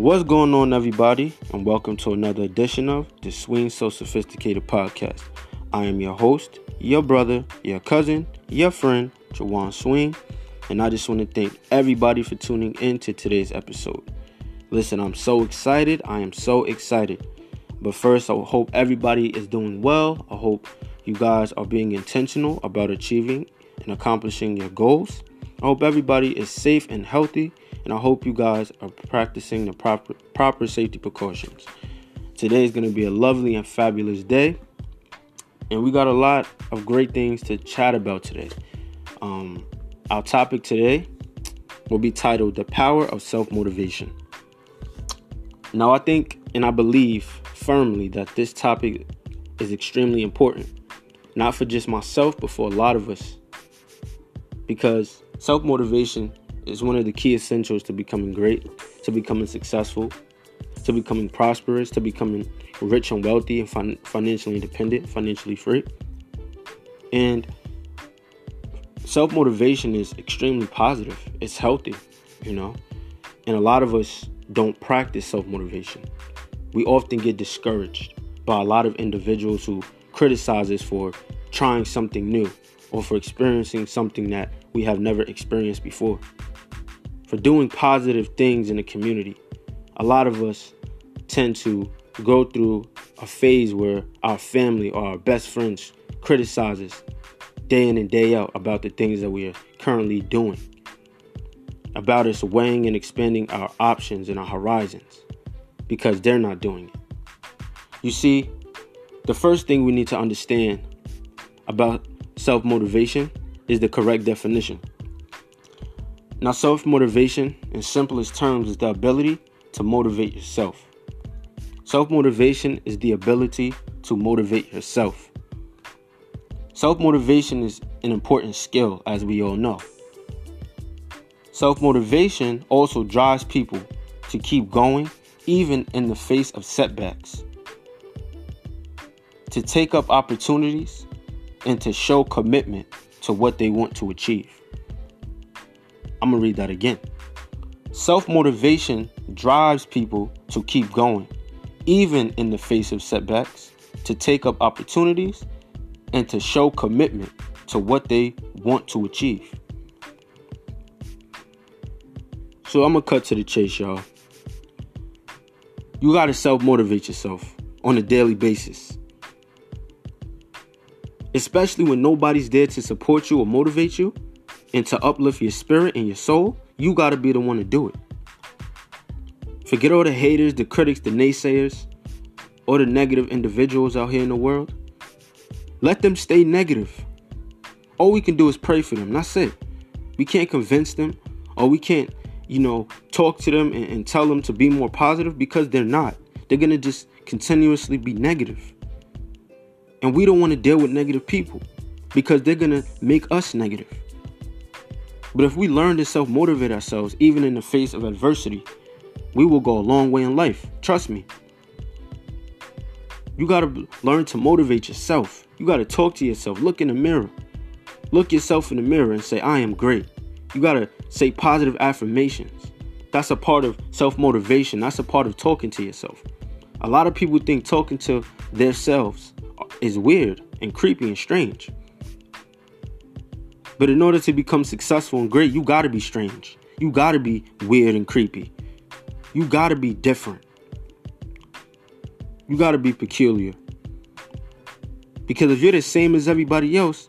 What's going on, everybody, and welcome to another edition of the Swing So Sophisticated podcast. I am your host, your brother, your cousin, your friend, Jawan Swing, and I just want to thank everybody for tuning in to today's episode. Listen, I'm so excited. I am so excited. But first, I hope everybody is doing well. I hope you guys are being intentional about achieving and accomplishing your goals. I hope everybody is safe and healthy, and I hope you guys are practicing the proper proper safety precautions. Today is going to be a lovely and fabulous day, and we got a lot of great things to chat about today. Um, our topic today will be titled "The Power of Self Motivation." Now, I think and I believe firmly that this topic is extremely important, not for just myself, but for a lot of us, because Self motivation is one of the key essentials to becoming great, to becoming successful, to becoming prosperous, to becoming rich and wealthy and fin- financially independent, financially free. And self motivation is extremely positive, it's healthy, you know. And a lot of us don't practice self motivation. We often get discouraged by a lot of individuals who criticize us for trying something new or for experiencing something that we have never experienced before. For doing positive things in the community, a lot of us tend to go through a phase where our family or our best friends criticize us day in and day out about the things that we are currently doing, about us weighing and expanding our options and our horizons because they're not doing it. You see, the first thing we need to understand about self motivation is the correct definition. Now, self motivation, in simplest terms, is the ability to motivate yourself. Self motivation is the ability to motivate yourself. Self motivation is an important skill, as we all know. Self motivation also drives people to keep going, even in the face of setbacks, to take up opportunities, and to show commitment to what they want to achieve. I'm going to read that again. Self motivation drives people to keep going, even in the face of setbacks, to take up opportunities, and to show commitment to what they want to achieve. So I'm going to cut to the chase, y'all. You got to self motivate yourself on a daily basis especially when nobody's there to support you or motivate you and to uplift your spirit and your soul, you got to be the one to do it. Forget all the haters, the critics, the naysayers, or the negative individuals out here in the world. Let them stay negative. All we can do is pray for them. That's it. We can't convince them or we can't, you know, talk to them and, and tell them to be more positive because they're not. They're going to just continuously be negative. And we don't want to deal with negative people because they're going to make us negative. But if we learn to self motivate ourselves, even in the face of adversity, we will go a long way in life. Trust me. You got to learn to motivate yourself. You got to talk to yourself. Look in the mirror. Look yourself in the mirror and say, I am great. You got to say positive affirmations. That's a part of self motivation. That's a part of talking to yourself. A lot of people think talking to themselves is weird and creepy and strange. But in order to become successful and great, you gotta be strange. You gotta be weird and creepy. You gotta be different. You gotta be peculiar. Because if you're the same as everybody else,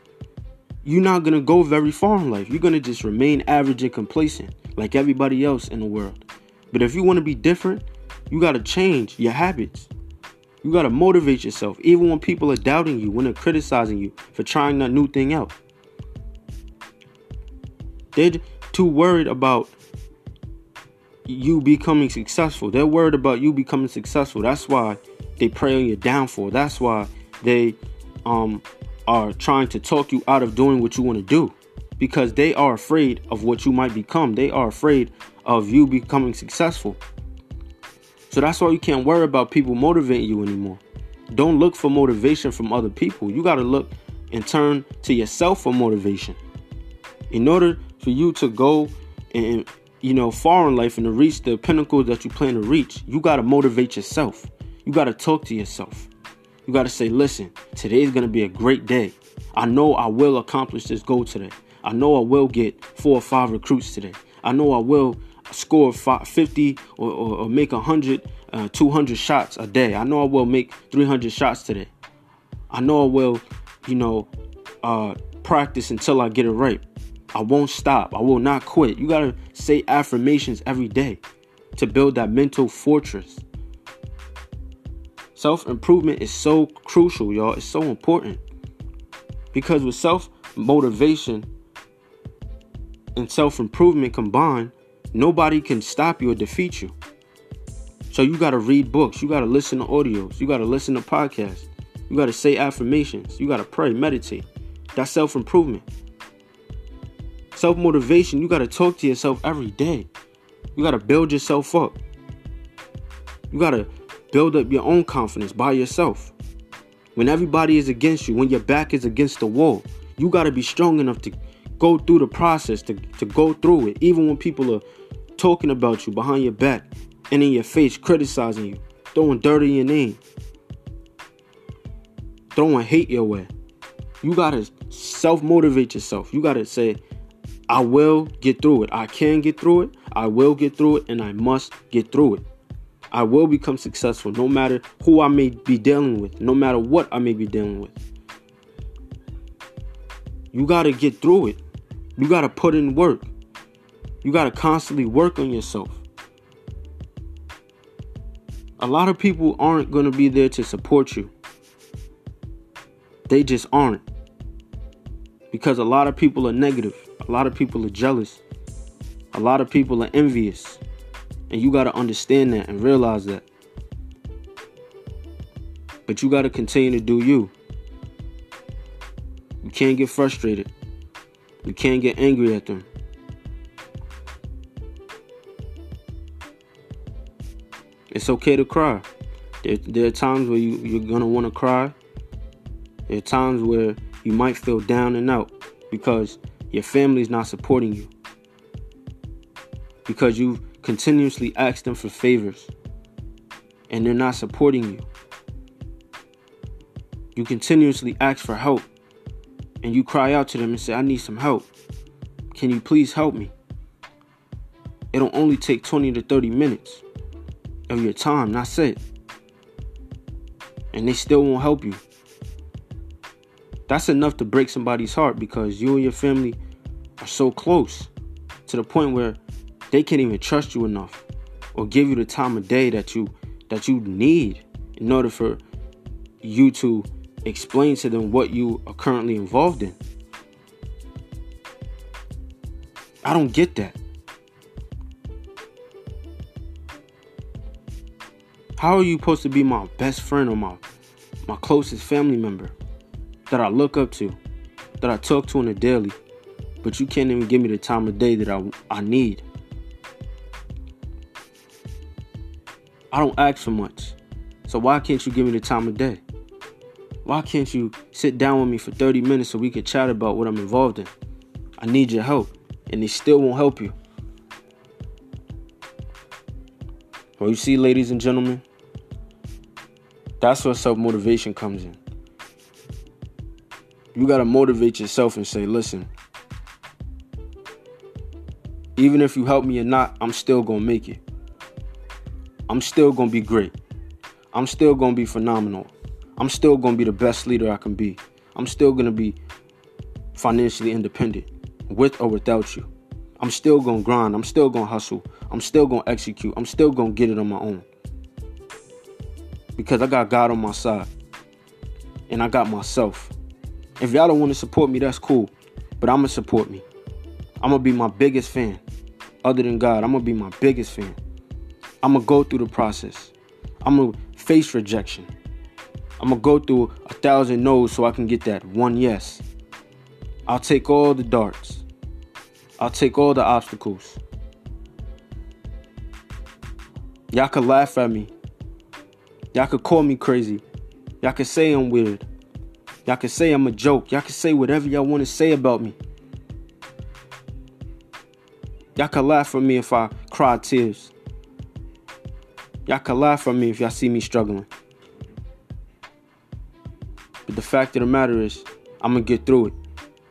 you're not gonna go very far in life. You're gonna just remain average and complacent like everybody else in the world. But if you wanna be different, you gotta change your habits. You got to motivate yourself, even when people are doubting you, when they're criticizing you for trying that new thing out. They're too worried about you becoming successful. They're worried about you becoming successful. That's why they pray on your downfall. That's why they um, are trying to talk you out of doing what you want to do because they are afraid of what you might become. They are afraid of you becoming successful. So that's why you can't worry about people motivating you anymore. Don't look for motivation from other people. You got to look and turn to yourself for motivation. In order for you to go and you know, far in life and to reach the pinnacles that you plan to reach, you got to motivate yourself. You got to talk to yourself. You got to say, listen, today is going to be a great day. I know I will accomplish this goal today. I know I will get four or five recruits today. I know I will score 50 or, or, or make 100, uh, 200 shots a day. I know I will make 300 shots today. I know I will, you know, uh, practice until I get it right. I won't stop. I will not quit. You got to say affirmations every day to build that mental fortress. Self improvement is so crucial, y'all. It's so important. Because with self motivation and self improvement combined, nobody can stop you or defeat you. So you got to read books, you got to listen to audios, you got to listen to podcasts, you got to say affirmations, you got to pray, meditate. That's self improvement. Self motivation, you got to talk to yourself every day. You got to build yourself up. You got to Build up your own confidence by yourself. When everybody is against you, when your back is against the wall, you got to be strong enough to go through the process, to, to go through it. Even when people are talking about you behind your back and in your face, criticizing you, throwing dirt in your name, throwing hate your way. You got to self motivate yourself. You got to say, I will get through it. I can get through it. I will get through it. And I must get through it. I will become successful no matter who I may be dealing with, no matter what I may be dealing with. You got to get through it. You got to put in work. You got to constantly work on yourself. A lot of people aren't going to be there to support you. They just aren't. Because a lot of people are negative. A lot of people are jealous. A lot of people are envious. And you got to understand that and realize that. But you got to continue to do you. You can't get frustrated. You can't get angry at them. It's okay to cry. There, there are times where you, you're going to want to cry. There are times where you might feel down and out because your family's not supporting you. Because you've continuously ask them for favors and they're not supporting you. You continuously ask for help and you cry out to them and say, I need some help. Can you please help me? It'll only take 20 to 30 minutes of your time, that's it. And they still won't help you. That's enough to break somebody's heart because you and your family are so close to the point where they can't even trust you enough or give you the time of day that you that you need in order for you to explain to them what you are currently involved in. I don't get that. How are you supposed to be my best friend or my my closest family member that I look up to, that I talk to on a daily, but you can't even give me the time of day that I, I need? I don't ask for much. So why can't you give me the time of day? Why can't you sit down with me for 30 minutes so we can chat about what I'm involved in? I need your help. And they still won't help you. Well, you see, ladies and gentlemen, that's where self motivation comes in. You got to motivate yourself and say, listen, even if you help me or not, I'm still going to make it. I'm still going to be great. I'm still going to be phenomenal. I'm still going to be the best leader I can be. I'm still going to be financially independent with or without you. I'm still going to grind. I'm still going to hustle. I'm still going to execute. I'm still going to get it on my own. Because I got God on my side. And I got myself. If y'all don't want to support me, that's cool. But I'm going to support me. I'm going to be my biggest fan. Other than God, I'm going to be my biggest fan. I'm gonna go through the process. I'm gonna face rejection. I'm gonna go through a thousand no's so I can get that one yes. I'll take all the darts. I'll take all the obstacles. Y'all could laugh at me. Y'all could call me crazy. Y'all could say I'm weird. Y'all could say I'm a joke. Y'all could say whatever y'all want to say about me. Y'all can laugh at me if I cry tears. Y'all can laugh at me if y'all see me struggling. But the fact of the matter is, I'm gonna get through it,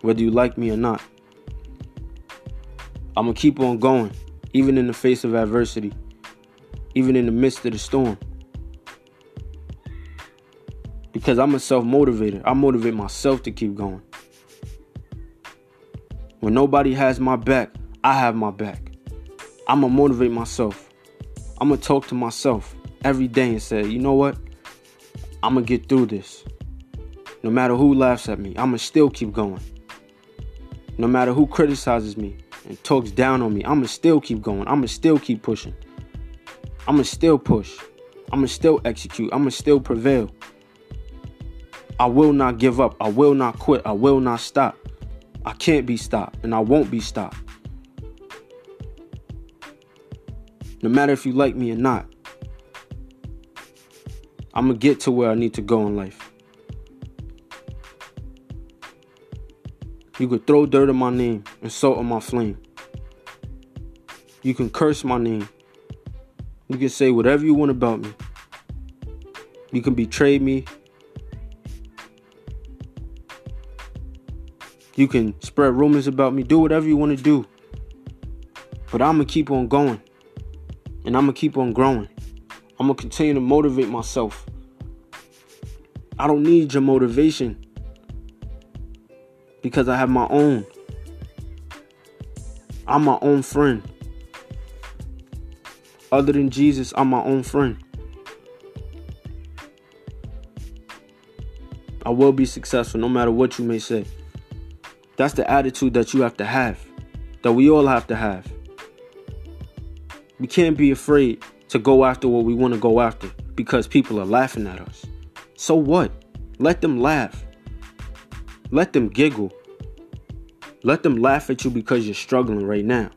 whether you like me or not. I'm gonna keep on going, even in the face of adversity, even in the midst of the storm. Because I'm a self motivator. I motivate myself to keep going. When nobody has my back, I have my back. I'm gonna motivate myself. I'm gonna talk to myself every day and say, you know what? I'm gonna get through this. No matter who laughs at me, I'm gonna still keep going. No matter who criticizes me and talks down on me, I'm gonna still keep going. I'm gonna still keep pushing. I'm gonna still push. I'm gonna still execute. I'm gonna still prevail. I will not give up. I will not quit. I will not stop. I can't be stopped and I won't be stopped. No matter if you like me or not, I'm to get to where I need to go in life. You could throw dirt on my name and salt on my flame. You can curse my name. You can say whatever you want about me. You can betray me. You can spread rumors about me. Do whatever you want to do. But I'm going to keep on going. And I'm going to keep on growing. I'm going to continue to motivate myself. I don't need your motivation because I have my own. I'm my own friend. Other than Jesus, I'm my own friend. I will be successful no matter what you may say. That's the attitude that you have to have, that we all have to have. We can't be afraid to go after what we want to go after because people are laughing at us. So what? Let them laugh. Let them giggle. Let them laugh at you because you're struggling right now.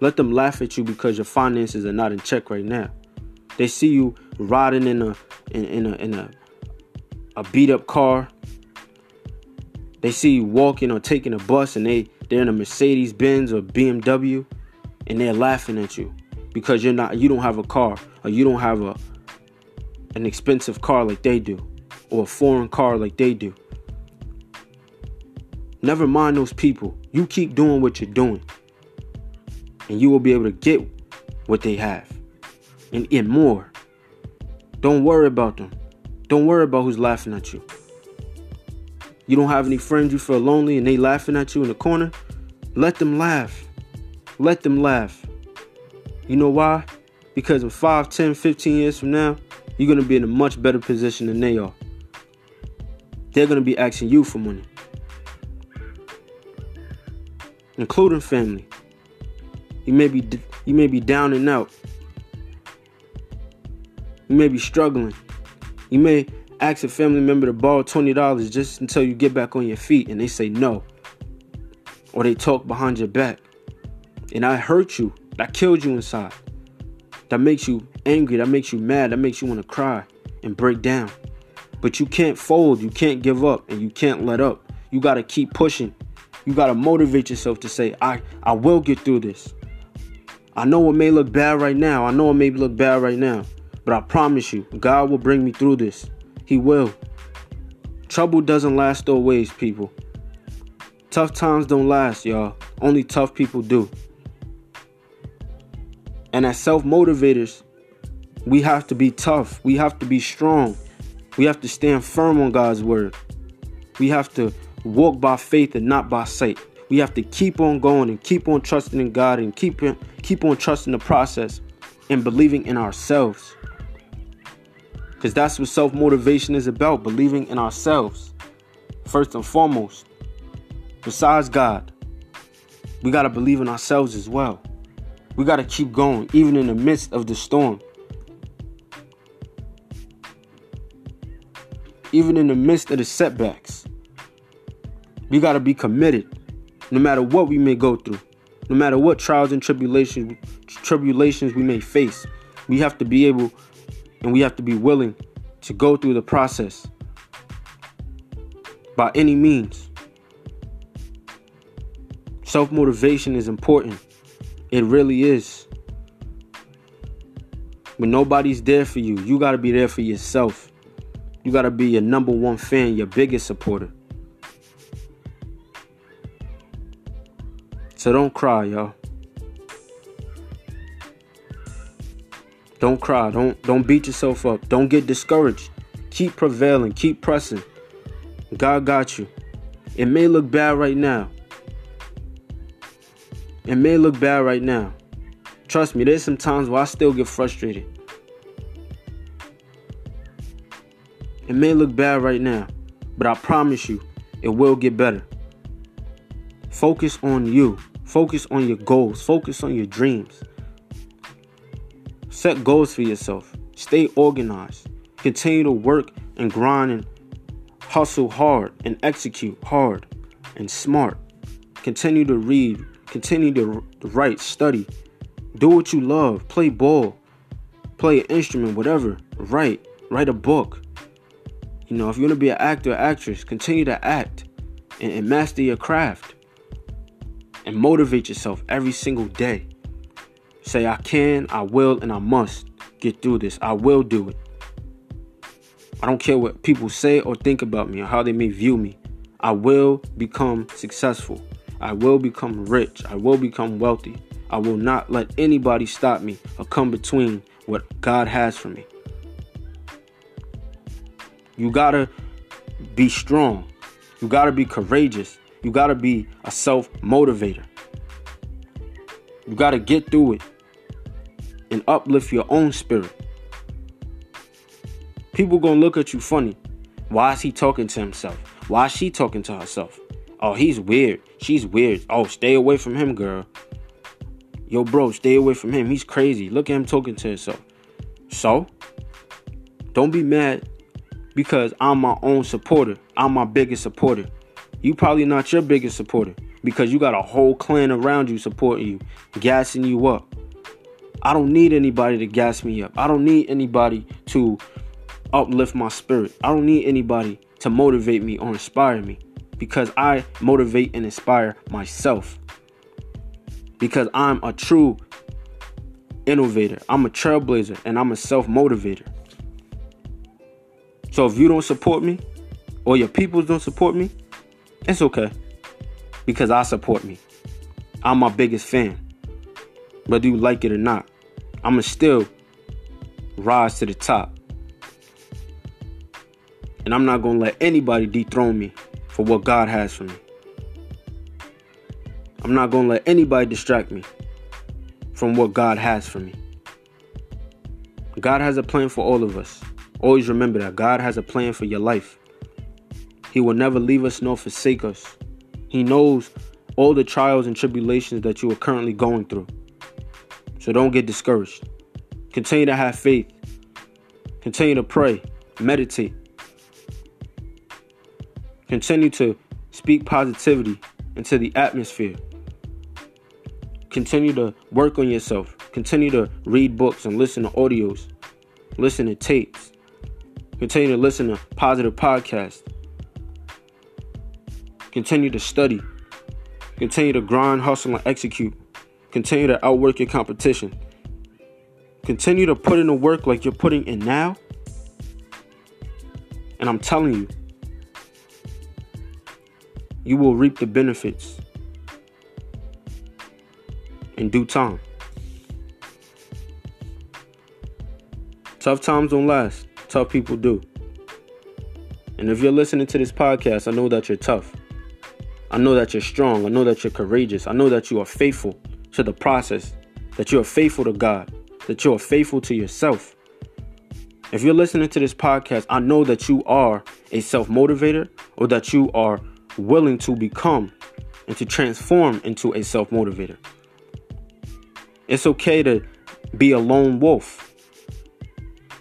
Let them laugh at you because your finances are not in check right now. They see you riding in a in, in a in a a beat up car. They see you walking or taking a bus and they they're in a Mercedes Benz or BMW and they're laughing at you because you're not you don't have a car or you don't have a an expensive car like they do or a foreign car like they do. Never mind those people. You keep doing what you're doing. And you will be able to get what they have. And, and more. Don't worry about them. Don't worry about who's laughing at you. You don't have any friends you feel lonely and they laughing at you in the corner. Let them laugh. Let them laugh. You know why? Because in 5, 10, 15 years from now, you're going to be in a much better position than they are. They're going to be asking you for money, including family. You may be you may be down and out. You may be struggling. You may ask a family member to borrow $20 just until you get back on your feet and they say no. Or they talk behind your back. And I hurt you that killed you inside, that makes you angry, that makes you mad, that makes you want to cry and break down. But you can't fold, you can't give up, and you can't let up. You got to keep pushing. You got to motivate yourself to say, I, I will get through this. I know it may look bad right now. I know it may look bad right now. But I promise you, God will bring me through this. He will. Trouble doesn't last always, people. Tough times don't last, y'all. Only tough people do. And as self motivators, we have to be tough. We have to be strong. We have to stand firm on God's word. We have to walk by faith and not by sight. We have to keep on going and keep on trusting in God and keep keep on trusting the process and believing in ourselves. Cuz that's what self-motivation is about, believing in ourselves. First and foremost. Besides God, we got to believe in ourselves as well. We got to keep going, even in the midst of the storm. Even in the midst of the setbacks. We got to be committed, no matter what we may go through, no matter what trials and tribulations, tribulations we may face. We have to be able and we have to be willing to go through the process by any means. Self motivation is important. It really is. When nobody's there for you, you got to be there for yourself. You got to be your number one fan, your biggest supporter. So don't cry, y'all. Don't cry. Don't don't beat yourself up. Don't get discouraged. Keep prevailing. Keep pressing. God got you. It may look bad right now. It may look bad right now. Trust me, there's some times where I still get frustrated. It may look bad right now, but I promise you, it will get better. Focus on you. Focus on your goals. Focus on your dreams. Set goals for yourself. Stay organized. Continue to work and grind and hustle hard and execute hard and smart. Continue to read. Continue to write, study. Do what you love. Play ball. Play an instrument, whatever. Write. Write a book. You know, if you want to be an actor or actress, continue to act and, and master your craft and motivate yourself every single day. Say, I can, I will, and I must get through this. I will do it. I don't care what people say or think about me or how they may view me. I will become successful. I will become rich. I will become wealthy. I will not let anybody stop me or come between what God has for me. You gotta be strong. You gotta be courageous. You got to be a self motivator. You got to get through it and uplift your own spirit. People going to look at you funny. Why is he talking to himself? Why is she talking to herself? Oh, he's weird. She's weird. Oh, stay away from him, girl. Yo, bro, stay away from him. He's crazy. Look at him talking to himself. So, don't be mad because I'm my own supporter. I'm my biggest supporter you probably not your biggest supporter because you got a whole clan around you supporting you, gassing you up. I don't need anybody to gas me up. I don't need anybody to uplift my spirit. I don't need anybody to motivate me or inspire me because I motivate and inspire myself. Because I'm a true innovator, I'm a trailblazer, and I'm a self motivator. So if you don't support me or your people don't support me, it's okay. Because I support me. I'm my biggest fan. Whether you like it or not, I'ma still rise to the top. And I'm not gonna let anybody dethrone me for what God has for me. I'm not gonna let anybody distract me from what God has for me. God has a plan for all of us. Always remember that God has a plan for your life. He will never leave us nor forsake us. He knows all the trials and tribulations that you are currently going through. So don't get discouraged. Continue to have faith. Continue to pray, meditate. Continue to speak positivity into the atmosphere. Continue to work on yourself. Continue to read books and listen to audios, listen to tapes. Continue to listen to positive podcasts. Continue to study. Continue to grind, hustle, and execute. Continue to outwork your competition. Continue to put in the work like you're putting in now. And I'm telling you, you will reap the benefits in due time. Tough times don't last, tough people do. And if you're listening to this podcast, I know that you're tough. I know that you're strong. I know that you're courageous. I know that you are faithful to the process, that you are faithful to God, that you are faithful to yourself. If you're listening to this podcast, I know that you are a self motivator or that you are willing to become and to transform into a self motivator. It's okay to be a lone wolf.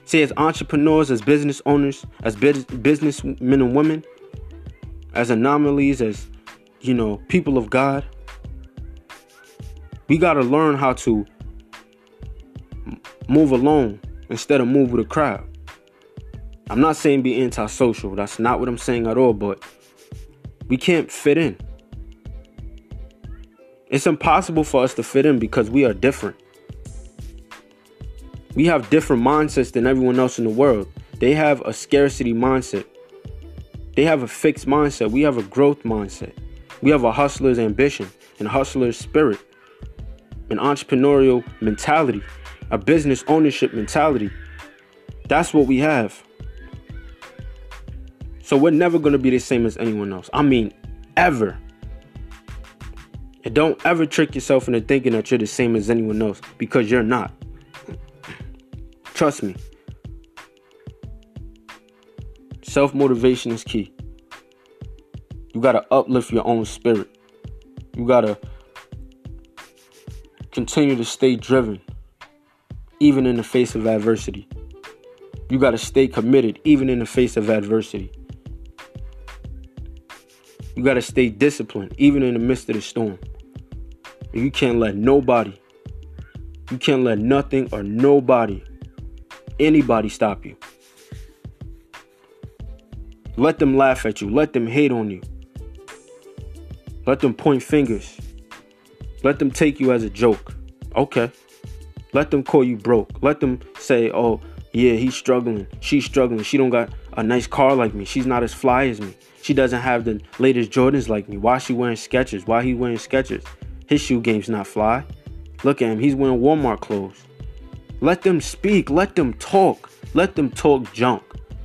See, as entrepreneurs, as business owners, as businessmen and women, as anomalies, as you know, people of God, we got to learn how to move alone instead of move with a crowd. I'm not saying be antisocial. That's not what I'm saying at all, but we can't fit in. It's impossible for us to fit in because we are different. We have different mindsets than everyone else in the world. They have a scarcity mindset. They have a fixed mindset. We have a growth mindset. We have a hustler's ambition and hustler's spirit, an entrepreneurial mentality, a business ownership mentality. That's what we have. So we're never going to be the same as anyone else. I mean, ever. And don't ever trick yourself into thinking that you're the same as anyone else because you're not. Trust me. Self motivation is key. You got to uplift your own spirit. You got to continue to stay driven, even in the face of adversity. You got to stay committed, even in the face of adversity. You got to stay disciplined, even in the midst of the storm. And you can't let nobody, you can't let nothing or nobody anybody stop you. Let them laugh at you. Let them hate on you. Let them point fingers. Let them take you as a joke. Okay. Let them call you broke. Let them say, "Oh, yeah, he's struggling. She's struggling. She don't got a nice car like me. She's not as fly as me. She doesn't have the latest Jordans like me. Why she wearing Skechers? Why he wearing Skechers? His shoe game's not fly. Look at him. He's wearing Walmart clothes. Let them speak. Let them talk. Let them talk junk.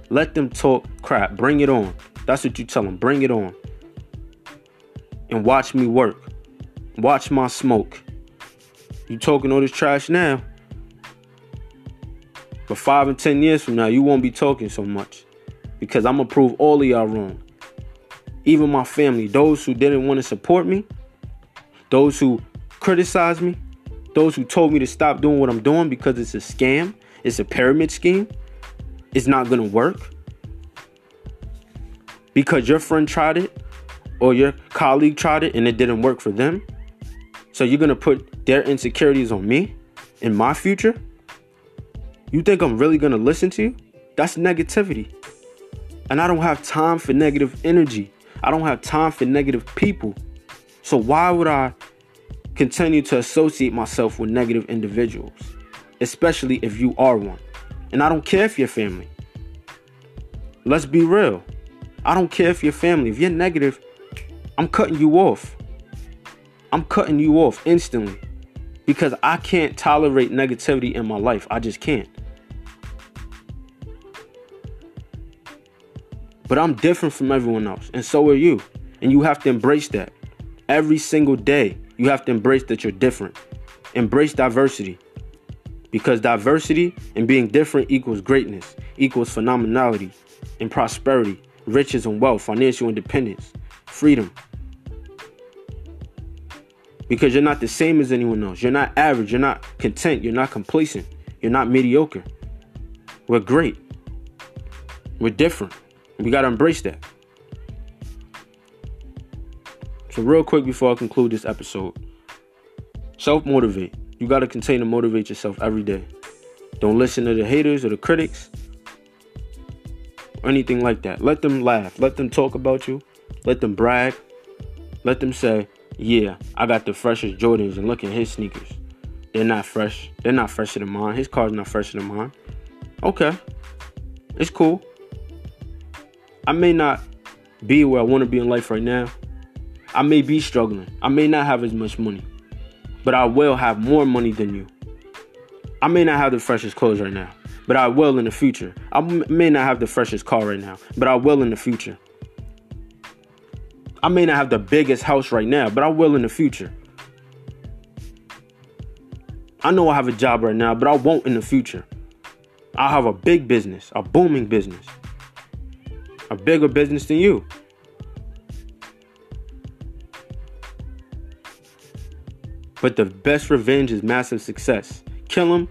Let them talk crap. Bring it on. That's what you tell them. Bring it on. And watch me work. Watch my smoke. You talking all this trash now. But five and ten years from now, you won't be talking so much. Because I'm gonna prove all of y'all wrong. Even my family, those who didn't want to support me, those who criticized me, those who told me to stop doing what I'm doing because it's a scam, it's a pyramid scheme, it's not gonna work. Because your friend tried it or your colleague tried it and it didn't work for them. So you're gonna put their insecurities on me in my future? You think I'm really gonna listen to you? That's negativity. And I don't have time for negative energy. I don't have time for negative people. So why would I continue to associate myself with negative individuals, especially if you are one. And I don't care if you're family. Let's be real. I don't care if you're family. If you're negative, I'm cutting you off. I'm cutting you off instantly because I can't tolerate negativity in my life. I just can't. But I'm different from everyone else, and so are you. And you have to embrace that every single day. You have to embrace that you're different. Embrace diversity. Because diversity and being different equals greatness, equals phenomenality and prosperity, riches and wealth, financial independence, freedom. Because you're not the same as anyone else. You're not average. You're not content. You're not complacent. You're not mediocre. We're great. We're different. We got to embrace that. So, real quick before I conclude this episode, self motivate. You got to continue to motivate yourself every day. Don't listen to the haters or the critics or anything like that. Let them laugh. Let them talk about you. Let them brag. Let them say, yeah, I got the freshest Jordans and look at his sneakers. They're not fresh. They're not fresher than mine. His car's not fresher than mine. Okay. It's cool. I may not be where I want to be in life right now, I may be struggling. I may not have as much money, but I will have more money than you. I may not have the freshest clothes right now, but I will in the future. I may not have the freshest car right now, but I will in the future. I may not have the biggest house right now, but I will in the future. I know I have a job right now, but I won't in the future. I'll have a big business, a booming business, a bigger business than you. But the best revenge is massive success. Kill them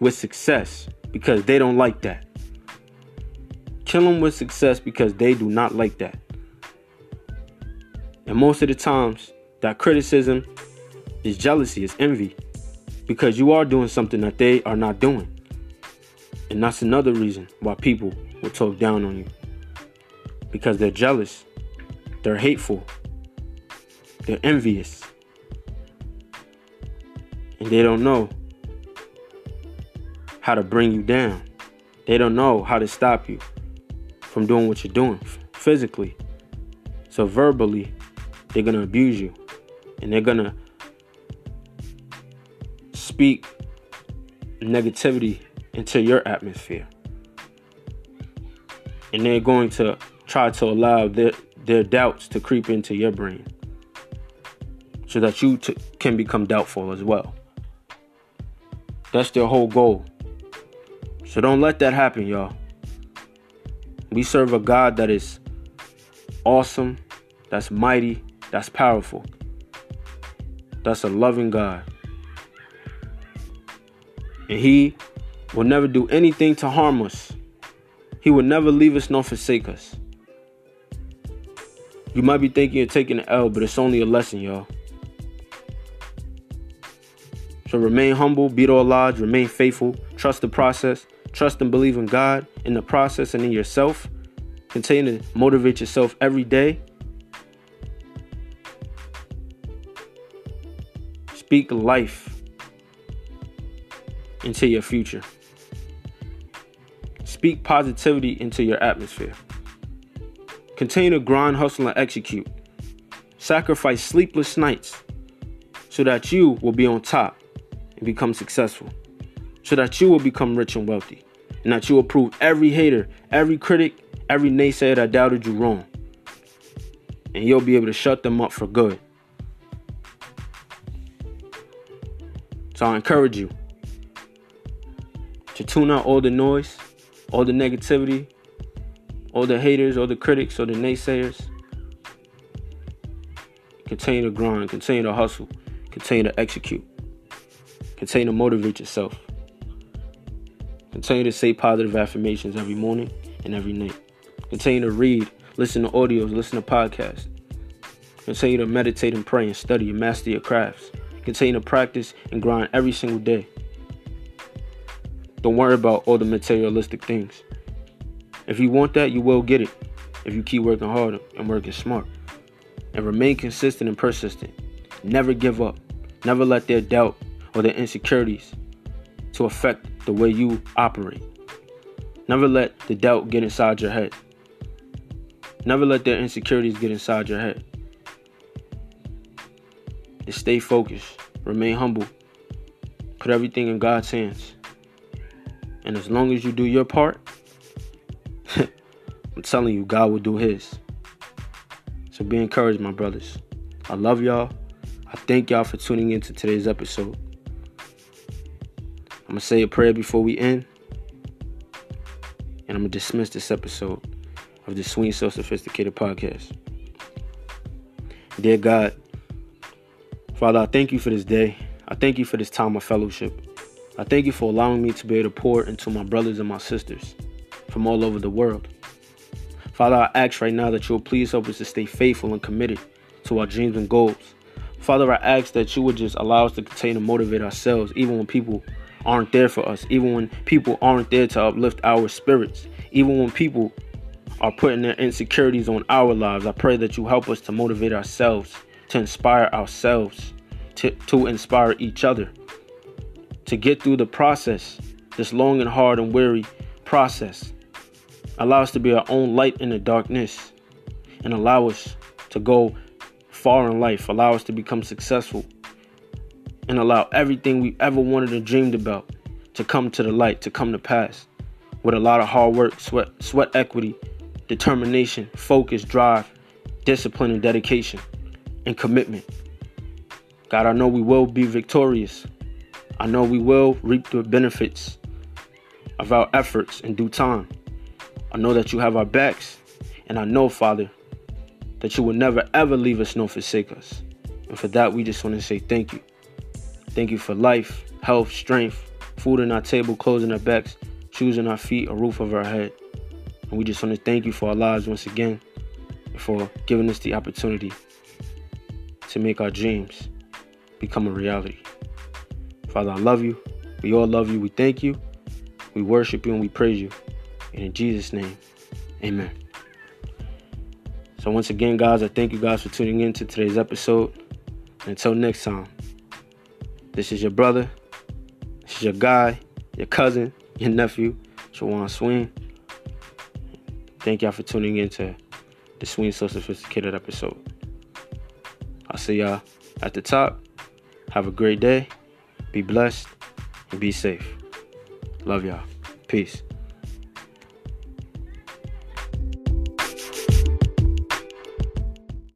with success because they don't like that. Kill them with success because they do not like that. And most of the times, that criticism is jealousy, is envy, because you are doing something that they are not doing. And that's another reason why people will talk down on you. Because they're jealous, they're hateful, they're envious, And they don't know how to bring you down. They don't know how to stop you from doing what you're doing physically. So verbally, they're going to abuse you and they're going to speak negativity into your atmosphere. And they're going to try to allow their, their doubts to creep into your brain so that you t- can become doubtful as well. That's their whole goal so don't let that happen, y'all. We serve a God that is awesome, that's mighty, that's powerful. That's a loving God. And He will never do anything to harm us. He will never leave us nor forsake us. You might be thinking you're taking an L, but it's only a lesson, y'all. So remain humble, beat all odds, remain faithful, trust the process, Trust and believe in God, in the process, and in yourself. Continue to motivate yourself every day. Speak life into your future. Speak positivity into your atmosphere. Continue to grind, hustle, and execute. Sacrifice sleepless nights so that you will be on top and become successful so that you will become rich and wealthy, and that you will prove every hater, every critic, every naysayer that doubted you wrong. And you'll be able to shut them up for good. So I encourage you to tune out all the noise, all the negativity, all the haters, all the critics, all the naysayers. Continue to grind, continue to hustle, continue to execute, continue to motivate yourself. Continue to say positive affirmations every morning and every night. Continue to read, listen to audios, listen to podcasts. Continue to meditate and pray and study and master your crafts. Continue to practice and grind every single day. Don't worry about all the materialistic things. If you want that, you will get it if you keep working hard and working smart. And remain consistent and persistent. Never give up. Never let their doubt or their insecurities to affect the way you operate. Never let the doubt get inside your head. Never let their insecurities get inside your head. Just stay focused. Remain humble. Put everything in God's hands. And as long as you do your part, I'm telling you, God will do His. So be encouraged, my brothers. I love y'all. I thank y'all for tuning into today's episode. I'm going to say a prayer before we end. And I'm going to dismiss this episode of the Swing So Sophisticated podcast. Dear God, Father, I thank you for this day. I thank you for this time of fellowship. I thank you for allowing me to be able to pour into my brothers and my sisters from all over the world. Father, I ask right now that you will please help us to stay faithful and committed to our dreams and goals. Father, I ask that you would just allow us to continue to motivate ourselves even when people aren't there for us, even when people aren't there to uplift our spirits, even when people are putting their insecurities on our lives. I pray that you help us to motivate ourselves, to inspire ourselves, to, to inspire each other, to get through the process, this long and hard and weary process. Allow us to be our own light in the darkness and allow us to go far in life, allow us to become successful and allow everything we ever wanted and dreamed about to come to the light, to come to pass. With a lot of hard work, sweat, sweat equity, determination, focus, drive, discipline, and dedication, and commitment. God, I know we will be victorious. I know we will reap the benefits of our efforts in due time. I know that you have our backs, and I know, Father, that you will never ever leave us nor forsake us. And for that, we just want to say thank you. Thank you for life, health, strength, food on our table, clothes on our backs, shoes on our feet, a roof over our head. And we just want to thank you for our lives once again and for giving us the opportunity to make our dreams become a reality. Father, I love you. We all love you. We thank you. We worship you and we praise you. And in Jesus' name, amen. So, once again, guys, I thank you guys for tuning in to today's episode. And until next time. This is your brother. This is your guy, your cousin, your nephew, Jawan Swing. Thank y'all for tuning in to the Swing So Sophisticated episode. I'll see y'all at the top. Have a great day. Be blessed and be safe. Love y'all. Peace.